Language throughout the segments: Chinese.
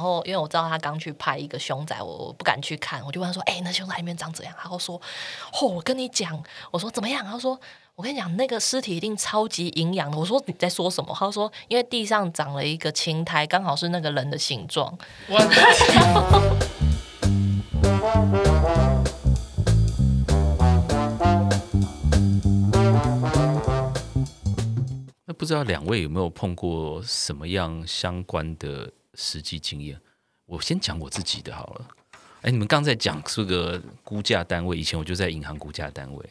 然后因为我知道他刚去拍一个凶宅，我不敢去看，我就问他说：“哎、那凶宅里面长怎样？”然后说：“哦，我跟你讲，我说怎么样？”他说：“我跟你讲，那个尸体一定超级营养的。”我说：“你在说什么？”他说：“因为地上长了一个青苔，刚好是那个人的形状。”。那不知道两位有没有碰过什么样相关的实际经验？我先讲我自己的好了。哎，你们刚才讲这个估价单位，以前我就在银行估价单位。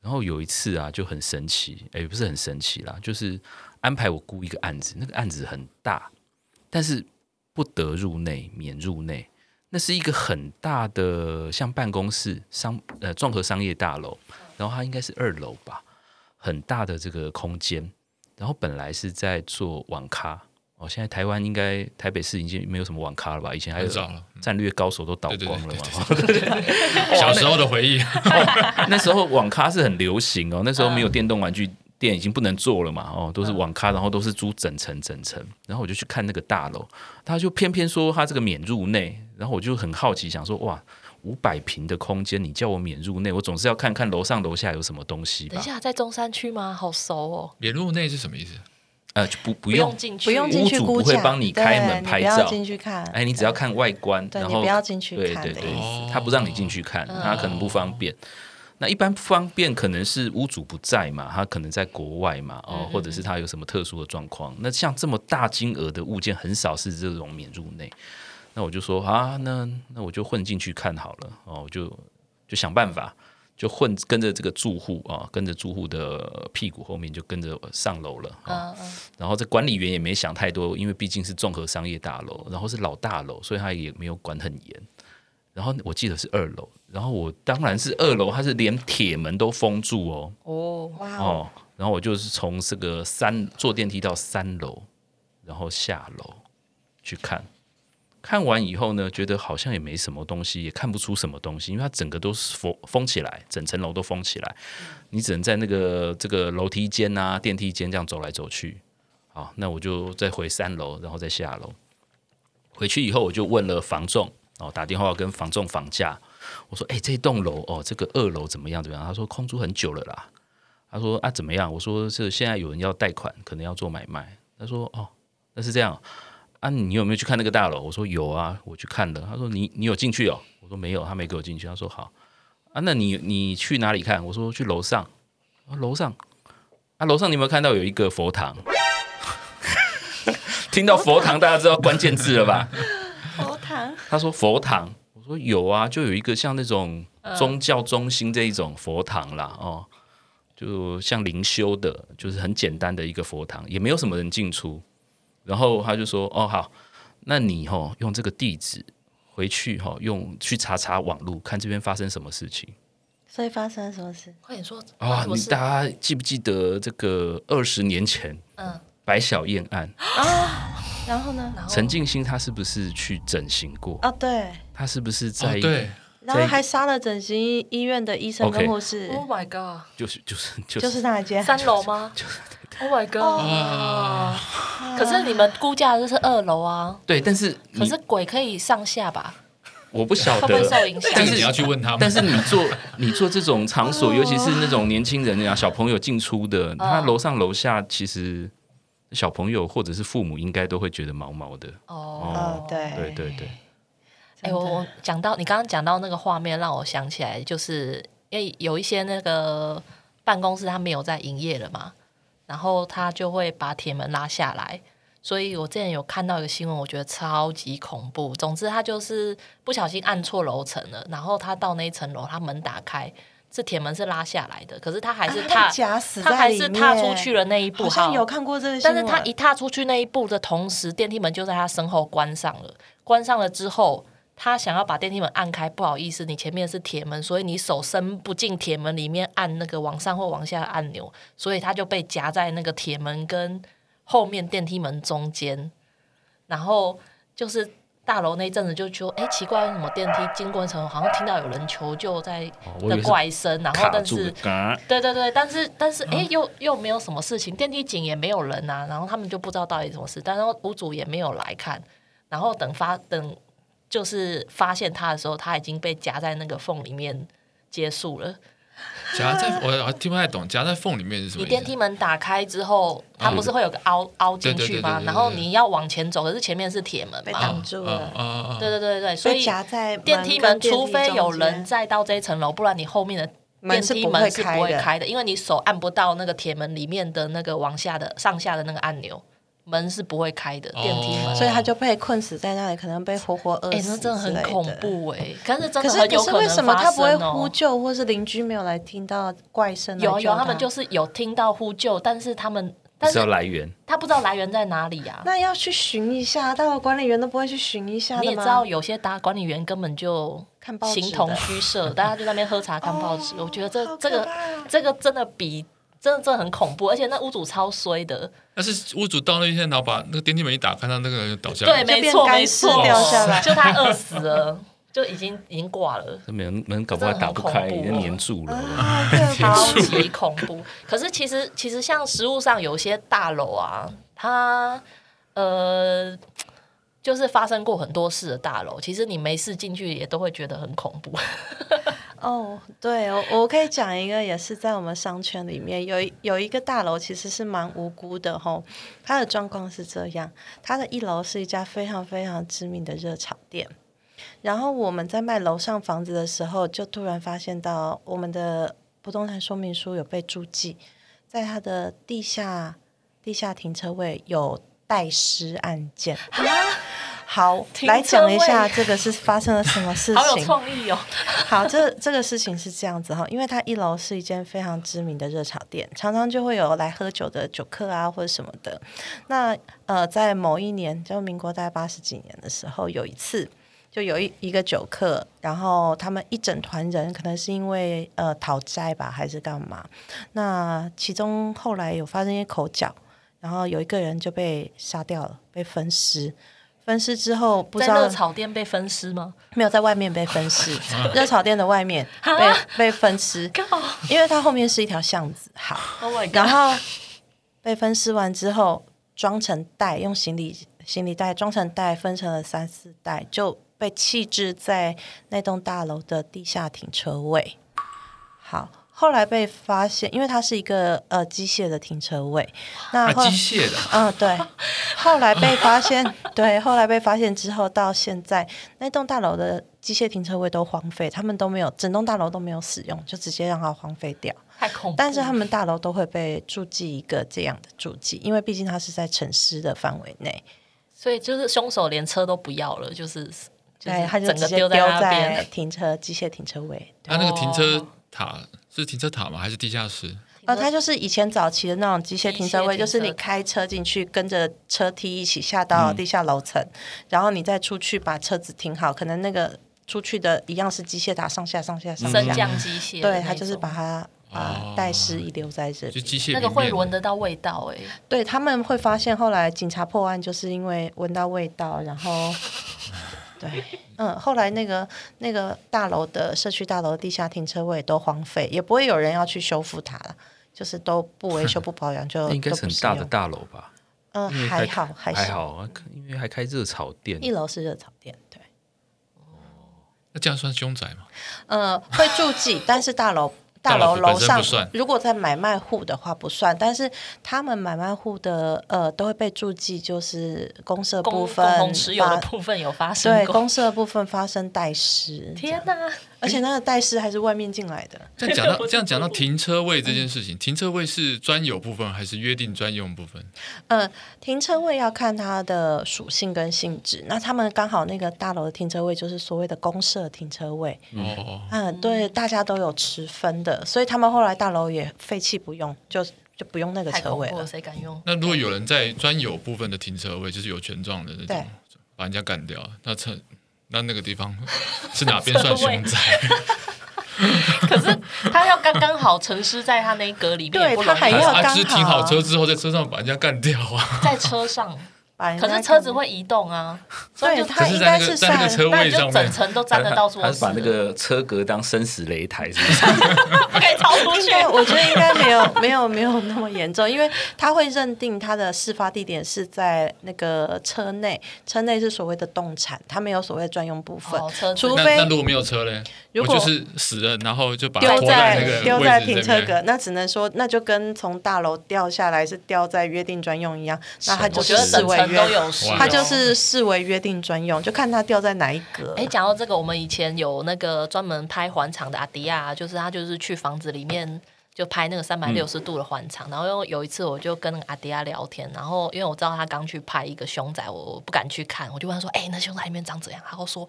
然后有一次啊，就很神奇，哎，不是很神奇啦，就是安排我估一个案子，那个案子很大，但是不得入内，免入内。那是一个很大的像办公室商呃综合商业大楼，然后它应该是二楼吧，很大的这个空间。然后本来是在做网咖哦，现在台湾应该台北市已经没有什么网咖了吧？以前还有战略高手都倒光了嘛。小时候的回忆，哦，那时候网咖是很流行哦，那时候没有电动玩具。店已经不能做了嘛，哦，都是网咖，然后都是租整层整层，然后我就去看那个大楼，他就偏偏说他这个免入内，然后我就很好奇，想说哇，五百平的空间，你叫我免入内，我总是要看看楼上楼下有什么东西吧。等一下，在中山区吗？好熟哦。免入内是什么意思？呃，就不不用进去，不用进去，屋主不会帮你开门拍照，进去看。哎，你只要看外观，然后你不要进去看对对对，他不让你进去看，他可能不方便。那一般不方便，可能是屋主不在嘛，他可能在国外嘛，哦，或者是他有什么特殊的状况。那像这么大金额的物件，很少是这种免入内。那我就说啊，那那我就混进去看好了哦，我就就想办法，就混跟着这个住户啊，跟着住户的屁股后面就跟着上楼了啊。然后这管理员也没想太多，因为毕竟是综合商业大楼，然后是老大楼，所以他也没有管很严。然后我记得是二楼，然后我当然是二楼，他是连铁门都封住哦。哦，哇哦！然后我就是从这个三坐电梯到三楼，然后下楼去看，看完以后呢，觉得好像也没什么东西，也看不出什么东西，因为它整个都是封封起来，整层楼都封起来，你只能在那个这个楼梯间啊、电梯间这样走来走去。好，那我就再回三楼，然后再下楼。回去以后，我就问了房仲。哦，打电话跟房仲房价，我说：“哎、这栋楼哦，这个二楼怎么样？怎么样？”他说：“空租很久了啦。”他说：“啊，怎么样？”我说：“是现在有人要贷款，可能要做买卖。”他说：“哦，那是这样啊，你有没有去看那个大楼？”我说：“有啊，我去看的。”他说：“你你有进去哦？”我说：“没有，他没给我进去。”他说：“好啊，那你你去哪里看？”我说：“去楼上。”啊，楼上啊，楼上你有没有看到有一个佛堂？听到佛堂，大家知道关键字了吧？佛堂他说佛堂，我说有啊，就有一个像那种宗教中心这一种佛堂啦，哦，就像灵修的，就是很简单的一个佛堂，也没有什么人进出。然后他就说，哦好，那你哦用这个地址回去哈，用去查查网路，看这边发生什么事情。所以发生了什么事？快点说啊！你大家记不记得这个二十年前？嗯。白小燕案啊，然后呢？陈静心他是不是去整形过啊？对，他是不是在？对，然后还杀了整形医院的医生跟护士。Oh my god！就是就是就是就是那一间三楼吗？就是。Oh my god！可是你们估价就是二楼啊。对，但是可是鬼可以上下吧？我不晓得，会不会受影响？但是你要去问他们。但是你做你做这种场所，尤其是那种年轻人呀、小朋友进出的，他楼上楼下其实。小朋友或者是父母应该都会觉得毛毛的哦，对对对对。哎，我我讲到你刚刚讲到那个画面，让我想起来，就是因为有一些那个办公室他没有在营业了嘛，然后他就会把铁门拉下来。所以我之前有看到一个新闻，我觉得超级恐怖。总之，他就是不小心按错楼层了，然后他到那一层楼，他门打开。这铁门是拉下来的，可是他还是踏，啊、他，他还是踏出去了那一步。好像有看过这个，但是他一踏出去那一步的同时，电梯门就在他身后关上了。关上了之后，他想要把电梯门按开，不好意思，你前面是铁门，所以你手伸不进铁门里面按那个往上或往下的按钮，所以他就被夹在那个铁门跟后面电梯门中间，然后就是。大楼那一阵子就说，哎，奇怪，为什么电梯经过的时候，好像听到有人求救在的怪声，然后但是，对对对，但是但是，哎，又又没有什么事情，电梯井也没有人啊，然后他们就不知道到底什么事，但是屋主也没有来看，然后等发等就是发现他的时候，他已经被夹在那个缝里面结束了。夹在我听不太懂，夹在缝里面是什么？你电梯门打开之后，它不是会有个凹凹进去吗？然后你要往前走，可是前面是铁门被挡住了。对对对对，所以夹在电梯门，除非有人再到这一层楼，不然你后面的电梯门是不会开的，因为你手按不到那个铁门里面的那个往下的上下的那个按钮。门是不会开的，电梯门，所以他就被困死在那里，可能被活活饿死。哎，那真的很恐怖哎！可是真的可是可是为什么他不会呼救，或是邻居没有来听到怪声？有有，他们就是有听到呼救，但是他们不知道来源，他不知道来源在哪里呀？那要去寻一下，大楼管理员都不会去寻一下。你也知道，有些大管理员根本就看报纸，形同虚设，大家就在那边喝茶看报纸。我觉得这这个这个真的比。真的真的很恐怖，而且那屋主超衰的。但是屋主到那一天，然后把那个电梯门一打开，他那个人就倒下来，对，没错，没错，掉下来，就他饿死了，就已经已经挂了。门门搞不好打不开，已经黏住了，超级恐怖。可是其实其实像实物上有些大楼啊，它呃就是发生过很多事的大楼，其实你没事进去也都会觉得很恐怖。哦，对，我我可以讲一个，也是在我们商圈里面有有一个大楼，其实是蛮无辜的吼。它的状况是这样，它的一楼是一家非常非常知名的热炒店，然后我们在卖楼上房子的时候，就突然发现到我们的不动产说明书有被注记，在它的地下地下停车位有带尸案件。好，来讲一下这个是发生了什么事情。好有创意哦！好，这这个事情是这样子哈，因为它一楼是一间非常知名的热炒店，常常就会有来喝酒的酒客啊，或者什么的。那呃，在某一年，就民国大概八十几年的时候，有一次，就有一一个酒客，然后他们一整团人，可能是因为呃讨债吧，还是干嘛？那其中后来有发生一些口角，然后有一个人就被杀掉了，被分尸。分尸之后，不知道在热炒店被分尸吗？没有，在外面被分尸。热炒店的外面被被分尸，因为它后面是一条巷子。好，oh、然后被分尸完之后，装成袋，用行李行李袋装成袋，分成了三四袋，就被弃置在那栋大楼的地下停车位。好。后来被发现，因为它是一个呃机械的停车位，那机械的，嗯对。后来被发现，对，后来被发现之后，到现在那栋大楼的机械停车位都荒废，他们都没有，整栋大楼都没有使用，就直接让它荒废掉。太恐怖。但是他们大楼都会被注记一个这样的注记，因为毕竟它是在城市的范围内，所以就是凶手连车都不要了，就是，对，他就直接丢在停车机械停车位。他那个停车塔。是停车塔吗？还是地下室？呃，它就是以前早期的那种机械停车位，就是你开车进去，跟着车梯一起下到地下楼层，嗯、然后你再出去把车子停好。可能那个出去的一样是机械塔，上下上下上下。升降机械。对，它就是把它啊带尸遗留在这里。就机械那个会闻得到味道哎、欸。对，他们会发现，后来警察破案就是因为闻到味道，然后。对，嗯，后来那个那个大楼的社区大楼地下停车位都荒废，也不会有人要去修复它了，就是都不维修不保养，就 应该是很大的大楼吧？嗯，还好，还还好，因为还开热炒店，一楼是热炒店，对。哦，那这样算凶宅吗？呃，会住记，但是大楼。大楼楼上，如果在买卖户的话不算，但是他们买卖户的呃都会被注记，就是公社部分公公持有的部分有发生，对，公社部分发生代失。天哪！而且那个代师还是外面进来的。这样讲到 这样讲到停车位这件事情，停车位是专有部分还是约定专用部分？呃，停车位要看它的属性跟性质。那他们刚好那个大楼的停车位就是所谓的公社停车位。哦，嗯，对，大家都有持分的，所以他们后来大楼也废弃不用，就就不用那个车位了。谁敢用？那如果有人在专有部分的停车位，就是有权状的那种，把人家干掉，那车。那那个地方 是哪边算凶宅？可是他要刚刚好沉尸在他那一格里面，对他还要刚好停好车之后，在车上把人家干掉啊！在车上把可是车子会移动啊，所以就他应该是在那个车位上面，整层都粘得到处。他是把那个车格当生死擂台，是不是？不可以超出去。我觉得应该没有没有没有那么严重，因为他会认定他的事发地点是在那个车内，车内是所谓的动产，他没有所谓的专用部分。哦、除非那，那如果没有车嘞，如果就是死人，然后就把它丢在丢在，在停车格，那只能说那就跟从大楼掉下来是掉在约定专用一样，那他就是视为约。就是视为约定专用，就看他掉在哪一格。哎，讲到这个，我们以前有那个专门拍环场的阿迪亚，就是他就是去房子里面就拍那个三百六十度的环场。嗯、然后有一次，我就跟阿迪亚聊天，然后因为我知道他刚去拍一个凶宅，我不敢去看，我就问他说：“哎，那凶宅里面长怎样？”他会说：“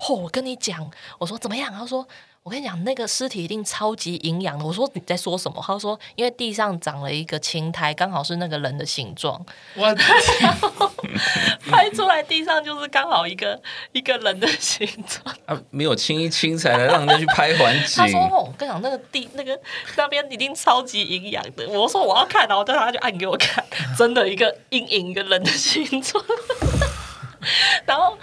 嚯、哦，我跟你讲，我说怎么样？”他说。我跟你讲，那个尸体一定超级营养的。我说你在说什么？他说因为地上长了一个青苔，刚好是那个人的形状。我 拍出来地上就是刚好一个一个人的形状。啊，没有清一清才来让人家去拍环境。他说：“我跟你讲，那个地那个那边一定超级营养的。”我说：“我要看。”然后他就按给我看，真的一个阴影，一个人的形状。然后，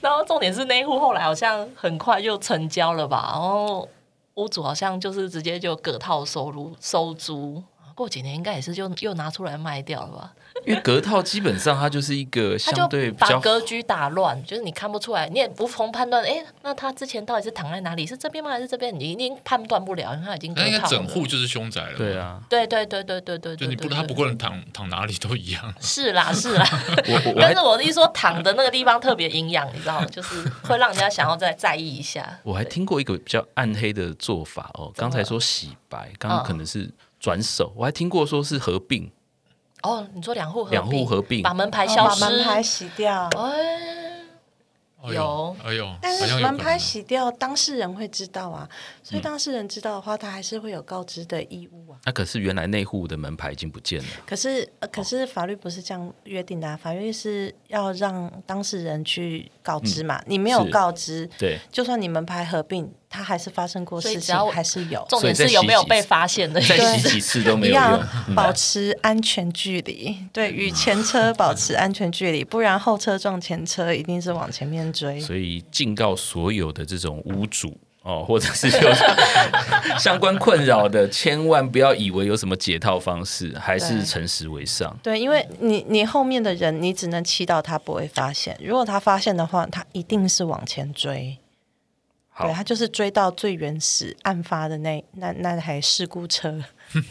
然后重点是那一户后来好像很快就成交了吧？然后屋主好像就是直接就隔套收入收租，过几年应该也是就又拿出来卖掉了吧？因为隔套基本上它就是一个 相对比较把格局打乱，就是你看不出来，你也无从判断。哎，那他之前到底是躺在哪里？是这边吗？还是这边？你已经判断不了，因为他已经隔套了。那应该整户就是凶宅了。对啊，对对对对对对，就你不他不管躺躺哪里都一样。是啦是啦，但是我的意思说躺的那个地方特别营养，你知道吗？就是会让人家想要再在意一下。我还听过一个比较暗黑的做法哦，刚才说洗白，刚刚可能是转手，我还听过说是合并。哦，你说两户合两户合并，把门牌消失，把门牌洗掉。哎，有，哎呦，但是门牌洗掉，当事人会知道啊。所以当事人知道的话，他还是会有告知的义务啊。那可是原来那户的门牌已经不见了。可是，呃可是法律不是这样约定的啊。法律是要让当事人去告知嘛。你没有告知，对，就算你门牌合并，他还是发生过事情，还是有。重点是有没有被发现的，再洗几次都没有用。保持安全距离，对，与前车保持安全距离，不然后车撞前车，一定是往前面追。所以警告所有的这种屋主。哦，或者是有 相关困扰的，千万不要以为有什么解套方式，还是诚实为上。对，因为你你后面的人，你只能祈祷他不会发现。如果他发现的话，他一定是往前追。对，他就是追到最原始案发的那那那台事故车。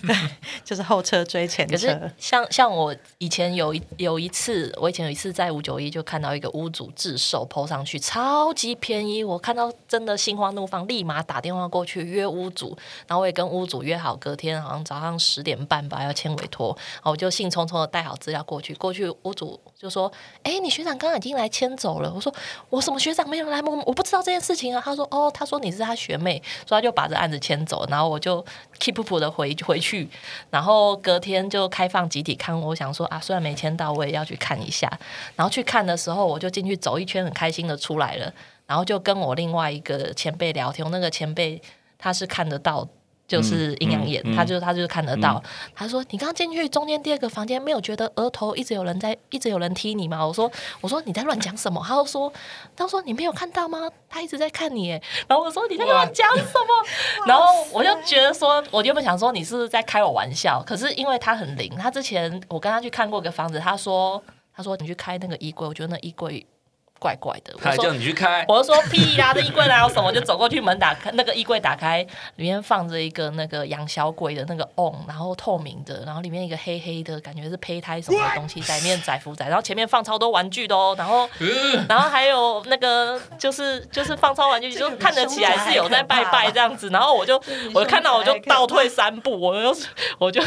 对，就是后车追前车。可是像像我以前有一有一次，我以前有一次在五九一就看到一个屋主自售 po 上去，超级便宜。我看到真的心花怒放，立马打电话过去约屋主，然后我也跟屋主约好隔天好像早上十点半吧要签委托，然后我就兴冲冲的带好资料过去。过去屋主就说：“哎，你学长刚刚已经来签走了。”我说：“我什么学长没有来？我我不知道这件事情啊。”他说：“哦，他说你是他学妹，所以他就把这案子签走。”然后我就 keep up 的回回。回去，然后隔天就开放集体看。我想说啊，虽然没签到，我也要去看一下。然后去看的时候，我就进去走一圈，很开心的出来了。然后就跟我另外一个前辈聊天，那个前辈他是看得到。就是阴阳眼，嗯嗯、他就他就看得到。嗯、他说：“你刚进去中间第二个房间，没有觉得额头一直有人在，一直有人踢你吗？”我说：“我说你在乱讲什么？”他就说：“他说你没有看到吗？他一直在看你。”然后我说：“你在乱讲什么？”然后我就觉得说，我原本想说你是不是在开我玩笑？可是因为他很灵，他之前我跟他去看过一个房子，他说：“他说你去开那个衣柜，我觉得那衣柜。”怪怪的，他还叫你去开，我就说屁啦，这衣柜哪有什么？我就走过去，门打开，那个衣柜打开，里面放着一个那个养小鬼的那个瓮，然后透明的，然后里面一个黑黑的，感觉是胚胎什么的东西在里面载浮载，然后前面放超多玩具的哦，然后 然后还有那个就是就是放超玩具，就看得起来 是有在拜拜这样子，然后我就我就看到我就倒退三步，我就我就。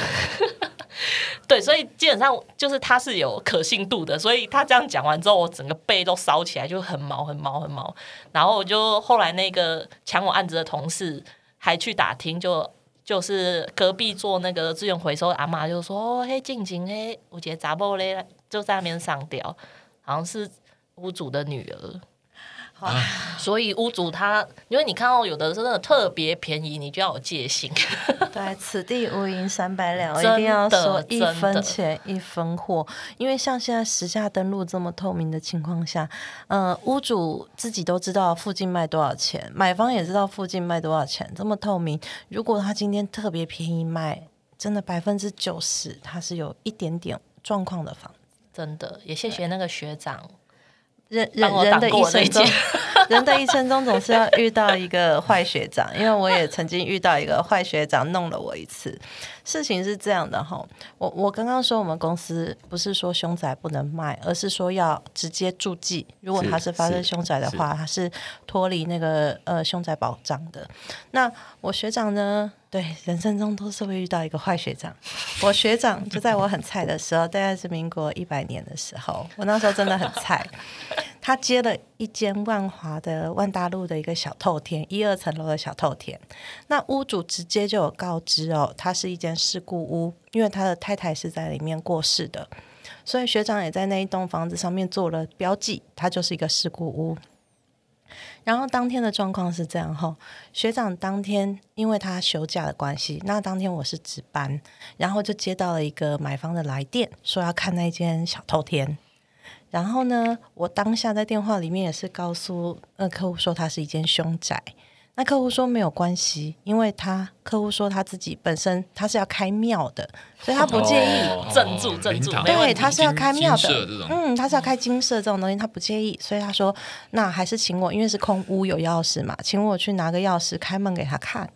对，所以基本上就是他是有可信度的，所以他这样讲完之后，我整个背都烧起来，就很毛、很毛、很毛。然后我就后来那个抢我案子的同事还去打听，就就是隔壁做那个资源回收的阿妈就说：“，嘿，静静嘿，我觉得杂布嘞就在那边上吊，好像是屋主的女儿。”啊、所以屋主他，因为你看到有的真的特别便宜，你就要有戒心。对，此地无银三百两，一定要说一分钱一分货。因为像现在实价登录这么透明的情况下，呃，屋主自己都知道附近卖多少钱，买方也知道附近卖多少钱，这么透明。如果他今天特别便宜卖，真的百分之九十他是有一点点状况的房子。真的，也谢谢那个学长。人人人的一生中，人的一生中总是要遇到一个坏学长，因为我也曾经遇到一个坏学长弄了我一次。事情是这样的哈，我我刚刚说我们公司不是说凶宅不能卖，而是说要直接注记，如果他是发生凶宅的话，他是脱离那个呃凶宅保障的。那我学长呢？对，人生中都是会遇到一个坏学长。我学长就在我很菜的时候，大概是民国一百年的时候，我那时候真的很菜。他接了一间万华的万大路的一个小透天，一二层楼的小透天。那屋主直接就有告知哦，他是一间事故屋，因为他的太太是在里面过世的，所以学长也在那一栋房子上面做了标记，他就是一个事故屋。然后当天的状况是这样哈，学长当天因为他休假的关系，那当天我是值班，然后就接到了一个买方的来电，说要看那间小透天。然后呢，我当下在电话里面也是告诉那客户说，他是一间凶宅。那客户说没有关系，因为他客户说他自己本身他是要开庙的，所以他不介意镇住镇住。对，他是要开庙的，嗯，他是要开金色这种东西，他不介意，所以他说那还是请我，因为是空屋有钥匙嘛，请我去拿个钥匙开门给他看。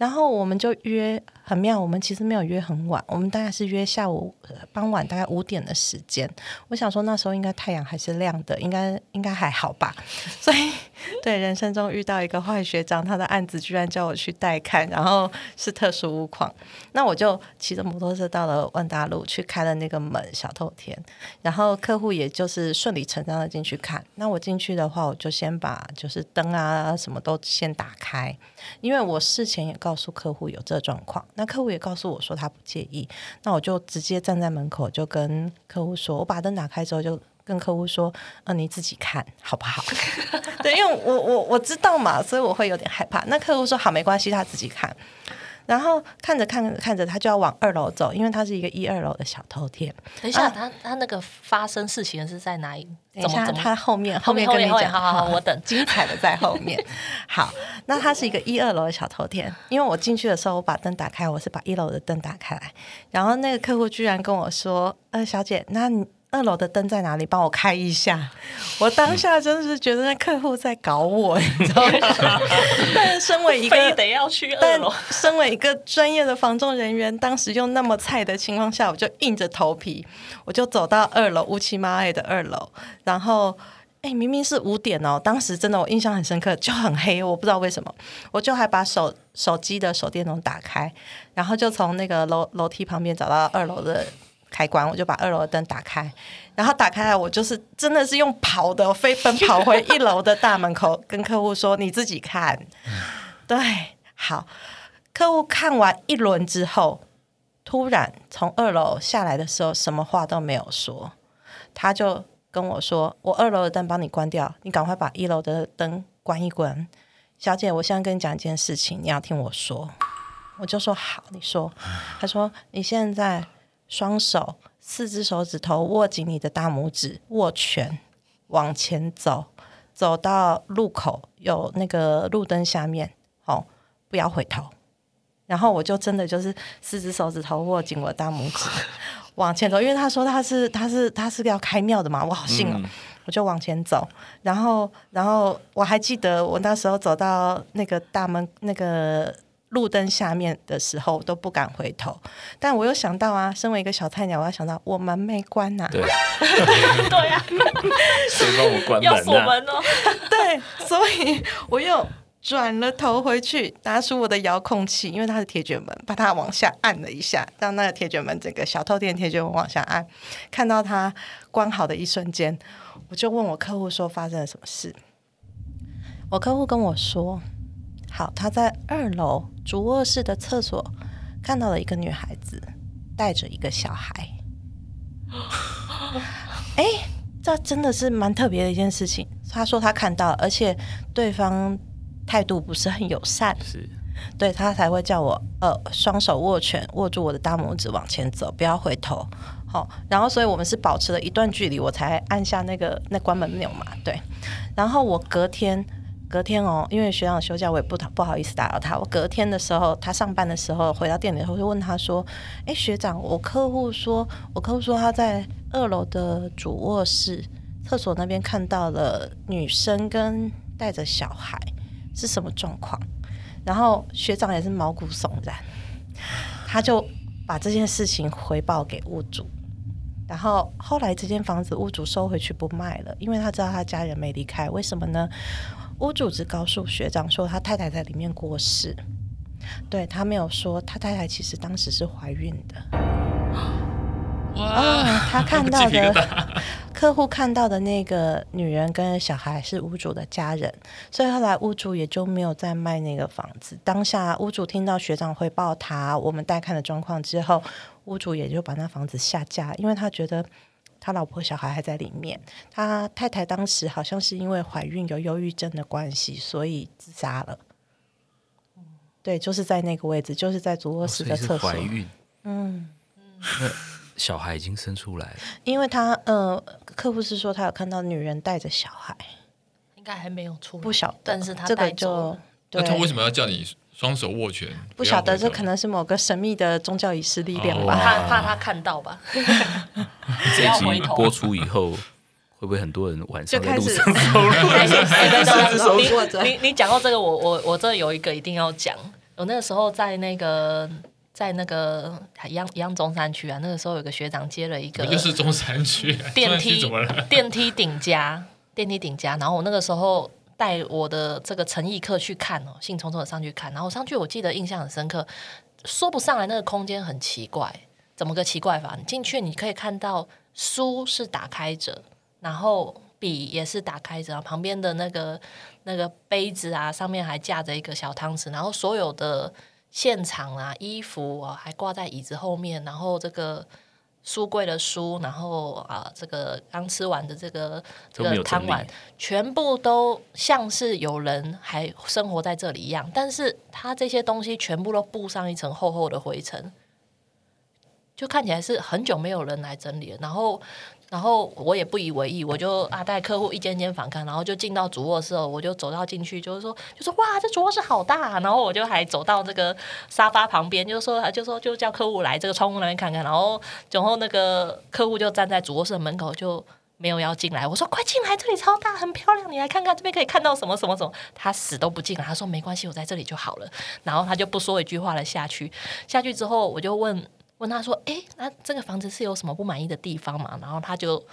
然后我们就约很妙，我们其实没有约很晚，我们大概是约下午傍晚大概五点的时间。我想说那时候应该太阳还是亮的，应该应该还好吧。所以 对人生中遇到一个坏学长，他的案子居然叫我去带看，然后是特殊屋况，那我就骑着摩托车到了万达路去开了那个门小透天，然后客户也就是顺理成章的进去看。那我进去的话，我就先把就是灯啊什么都先打开，因为我事前也告。诉客户有这状况，那客户也告诉我说他不介意，那我就直接站在门口就跟客户说，我把灯打开之后就跟客户说，嗯、呃，你自己看好不好？对，因为我我我知道嘛，所以我会有点害怕。那客户说好，没关系，他自己看。然后看着看着看着，他就要往二楼走，因为他是一个一二楼的小偷天。等一下，啊、他他那个发生事情是在哪里？等一下，他后面后面跟你讲，好好好，我等精彩的在后面。好，那他是一个一二楼的小偷天，因为我进去的时候，我把灯打开，我是把一楼的灯打开来，然后那个客户居然跟我说：“呃，小姐，那你。”二楼的灯在哪里？帮我开一下。我当下真的是觉得那客户在搞我，你知道吗？但是身为一个非得要去二楼，身为一个专业的防重人员，当时又那么菜的情况下，我就硬着头皮，我就走到二楼乌漆嘛黑的二楼。然后，哎，明明是五点哦，当时真的我印象很深刻，就很黑，我不知道为什么，我就还把手手机的手电筒打开，然后就从那个楼楼梯旁边找到二楼的。开关，我就把二楼的灯打开，然后打开来，我就是真的是用跑的，飞奔跑回一楼的大门口，跟客户说：“你自己看。” 对，好，客户看完一轮之后，突然从二楼下来的时候，什么话都没有说，他就跟我说：“我二楼的灯帮你关掉，你赶快把一楼的灯关一关。”小姐，我现在跟你讲一件事情，你要听我说。我就说：“好，你说。”他说：“你现在。”双手，四只手指头握紧你的大拇指，握拳往前走，走到路口有那个路灯下面，哦，不要回头。然后我就真的就是四只手指头握紧我的大拇指，往前走，因为他说他是他是他是要开庙的嘛，我好信哦，嗯、我就往前走。然后然后我还记得我那时候走到那个大门那个。路灯下面的时候都不敢回头，但我又想到啊，身为一个小菜鸟，我要想到我门没关呐、啊。对，对呀、啊，谁帮我关门、啊？要锁门哦。对，所以我又转了头回去，拿出我的遥控器，因为它是铁卷门，把它往下按了一下，让那个铁卷门整个小透电铁卷门往下按，看到它关好的一瞬间，我就问我客户说发生了什么事。我客户跟我说。好，他在二楼主卧室的厕所看到了一个女孩子带着一个小孩。哎，这真的是蛮特别的一件事情。他说他看到，而且对方态度不是很友善，是，对他才会叫我呃双手握拳，握住我的大拇指往前走，不要回头。好，然后所以我们是保持了一段距离，我才按下那个那关门钮嘛。对，然后我隔天隔天哦，因为学长休假，我也不不好意思打扰他。我隔天的时候，他上班的时候回到店里头，就问他说：“哎，学长，我客户说，我客户说他在二楼的主卧室厕所那边看到了女生跟带着小孩，是什么状况？”然后学长也是毛骨悚然，他就把这件事情回报给屋主。然后后来这间房子屋主收回去不卖了，因为他知道他家人没离开。为什么呢？屋主只告诉学长说他太太在里面过世，对，他没有说他太太其实当时是怀孕的。啊、哦，他看到的 客户看到的那个女人跟小孩是屋主的家人，所以后来屋主也就没有再卖那个房子。当下屋主听到学长汇报他我们带看的状况之后，屋主也就把那房子下架，因为他觉得他老婆小孩还在里面，他太太当时好像是因为怀孕有忧郁症的关系，所以自杀了。对，就是在那个位置，就是在主卧室的厕所。怀孕，嗯。小孩已经生出来了，因为他呃，客户是说他有看到女人带着小孩，应该还没有出，不晓得，但是他这个就，那他为什么要叫你双手握拳？不晓得，这可能是某个神秘的宗教仪式力量吧，怕怕他看到吧。这一集播出以后，会不会很多人晚上在路上走路？你你讲到这个，我我我这有一个一定要讲，我那个时候在那个。在那个一样一样中山区啊，那个时候有个学长接了一个，就是中山区电梯电梯顶加电梯顶加，然后我那个时候带我的这个诚意客去看哦，兴冲冲的上去看，然后上去我记得印象很深刻，说不上来那个空间很奇怪，怎么个奇怪法？你进去你可以看到书是打开着，然后笔也是打开着，旁边的那个那个杯子啊，上面还架着一个小汤匙，然后所有的。现场啊，衣服啊，还挂在椅子后面，然后这个书柜的书，然后啊，这个刚吃完的这个这个汤碗，全部都像是有人还生活在这里一样，但是他这些东西全部都布上一层厚厚的灰尘，就看起来是很久没有人来整理了，然后。然后我也不以为意，我就啊带客户一间间访看，然后就进到主卧室，我就走到进去，就是说，就说哇，这主卧室好大，然后我就还走到这个沙发旁边，就说就说就叫客户来这个窗户那边看看，然后然后那个客户就站在主卧室的门口，就没有要进来。我说快进来，这里超大，很漂亮，你来看看这边可以看到什么什么什么。他死都不进来，他说没关系，我在这里就好了。然后他就不说一句话了下去。下去之后，我就问。问他说：“哎，那这个房子是有什么不满意的地方嘛？”然后他就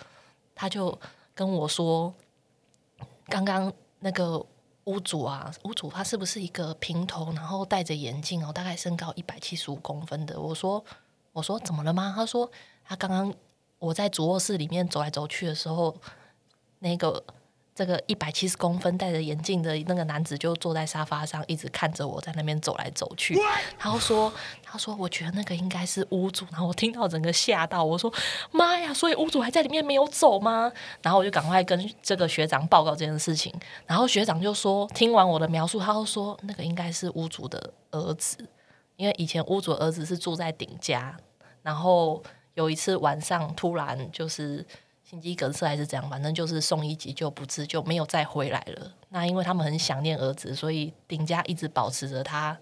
他就跟我说：“刚刚那个屋主啊，屋主他是不是一个平头，然后戴着眼镜哦，大概身高一百七十五公分的？”我说：“我说怎么了吗？”他说：“他刚刚我在主卧室里面走来走去的时候，那个。”这个一百七十公分戴着眼镜的那个男子就坐在沙发上，一直看着我在那边走来走去。然后说：“他说我觉得那个应该是屋主。”然后我听到整个吓到，我说：“妈呀！所以屋主还在里面没有走吗？”然后我就赶快跟这个学长报告这件事情。然后学长就说：“听完我的描述，他就说那个应该是屋主的儿子，因为以前屋主的儿子是住在顶家，然后有一次晚上突然就是。”心肌梗塞还是怎样，反正就是送医急救不治，就没有再回来了。那因为他们很想念儿子，所以丁家一直保持着他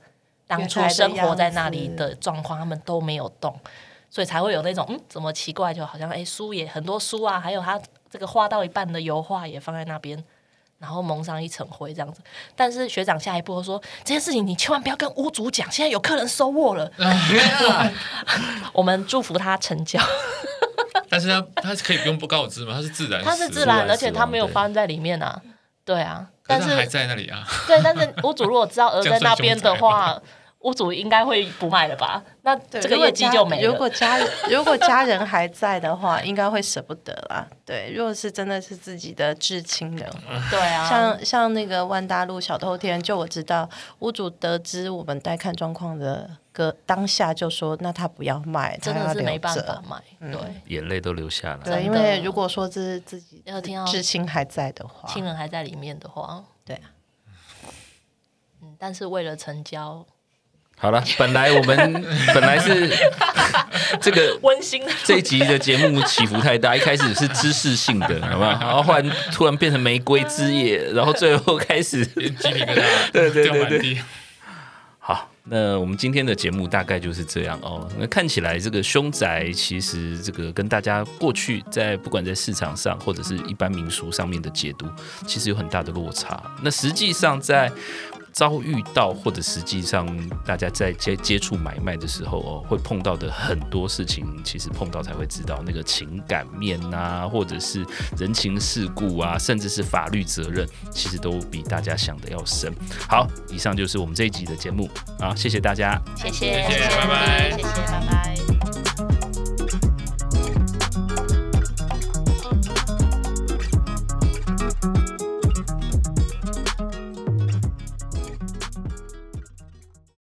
当初生活在那里的状况，他们都没有动，所以才会有那种嗯，怎么奇怪？就好像哎，书也很多书啊，还有他这个画到一半的油画也放在那边，然后蒙上一层灰这样子。但是学长下一步说，这件事情你千万不要跟屋主讲，现在有客人收卧了。我们祝福他成交。但是他他可以不用不告知吗？他是自然，他是自然，而且他没有发生在里面啊。对啊，但是还在那里啊。对，但是屋主如果知道鹅在那边的话，屋主应该会不卖了吧？那这个业绩就没了。如果家 如果家人还在的话，应该会舍不得啦。对，如果是真的是自己的至亲的话，对啊，像像那个万大路小偷天，就我知道屋主得知我们待看状况的个当下就说，那他不要卖，真的是没办法卖，对，眼泪都流下来。对，因为如果说这是自己要听到至亲还在的话，亲人还在里面的话，对啊，嗯，但是为了成交。好了，本来我们 本来是这个温馨的这一集的节目起伏太大，一开始是知识性的，好不好？然后后来突然变成玫瑰之夜，然后最后开始鸡皮疙瘩，对对对对。好，那我们今天的节目大概就是这样哦。那看起来这个凶宅其实这个跟大家过去在不管在市场上或者是一般民俗上面的解读，其实有很大的落差。那实际上在遭遇到或者实际上大家在接接触买卖的时候哦，会碰到的很多事情，其实碰到才会知道那个情感面啊，或者是人情世故啊，甚至是法律责任，其实都比大家想的要深。好，以上就是我们这一集的节目啊，谢谢大家，谢谢，谢谢，拜拜，谢谢，拜拜。